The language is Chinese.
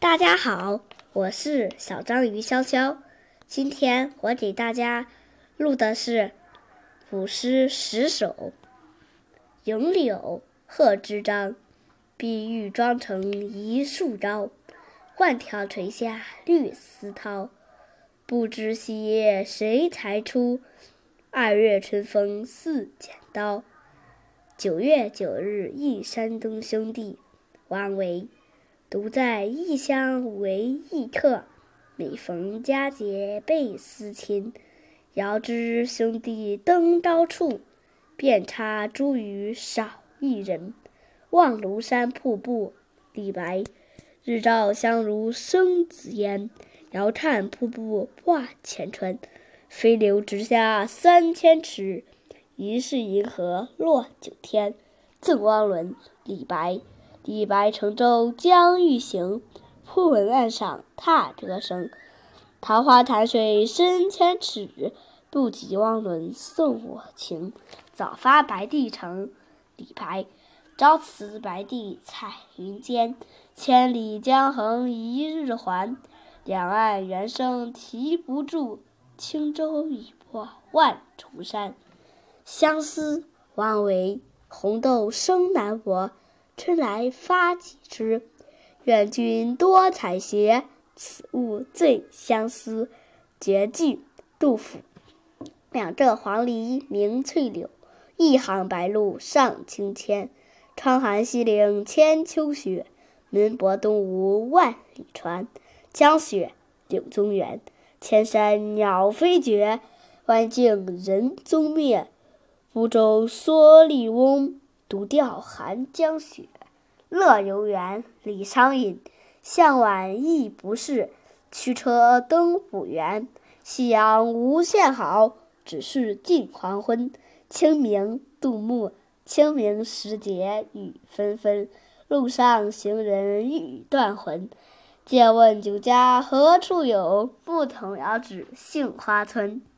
大家好，我是小章鱼潇潇。今天我给大家录的是古诗十首《咏柳》贺知章。碧玉妆成一树高，万条垂下绿丝绦。不知细叶谁裁出？二月春风似剪刀。九月九日忆山东兄弟，王维。独在异乡为异客，每逢佳节倍思亲。遥知兄弟登高处，遍插茱萸少一人。望庐山瀑布，李白。日照香炉生紫烟，遥看瀑布挂前川。飞流直下三千尺，疑是银河落九天。赠汪伦，李白。李白乘舟将欲行，忽闻岸上踏歌声。桃花潭水深千尺，不及汪伦送我情。早发白帝城，李白。朝辞白帝彩云间，千里江横一日还。两岸猿声啼不住，轻舟已过万重山。相思，王维。红豆生南国，春来发几枝。愿君多采撷，此物最相思。绝句，杜甫。两浙黄鹂鸣翠柳，一行白鹭上青天。窗含西岭千秋雪，门泊东吴万里船。江雪，柳宗元。千山鸟飞绝，万径人踪灭。孤舟蓑笠翁，独钓寒江雪。乐游原，李商隐。向晚意不适，驱车登古原。夕阳无限好，只是近黄昏。清明，杜牧。清明时节雨纷纷，路上行人欲断魂。借问酒家何处有？牧童遥指杏花村。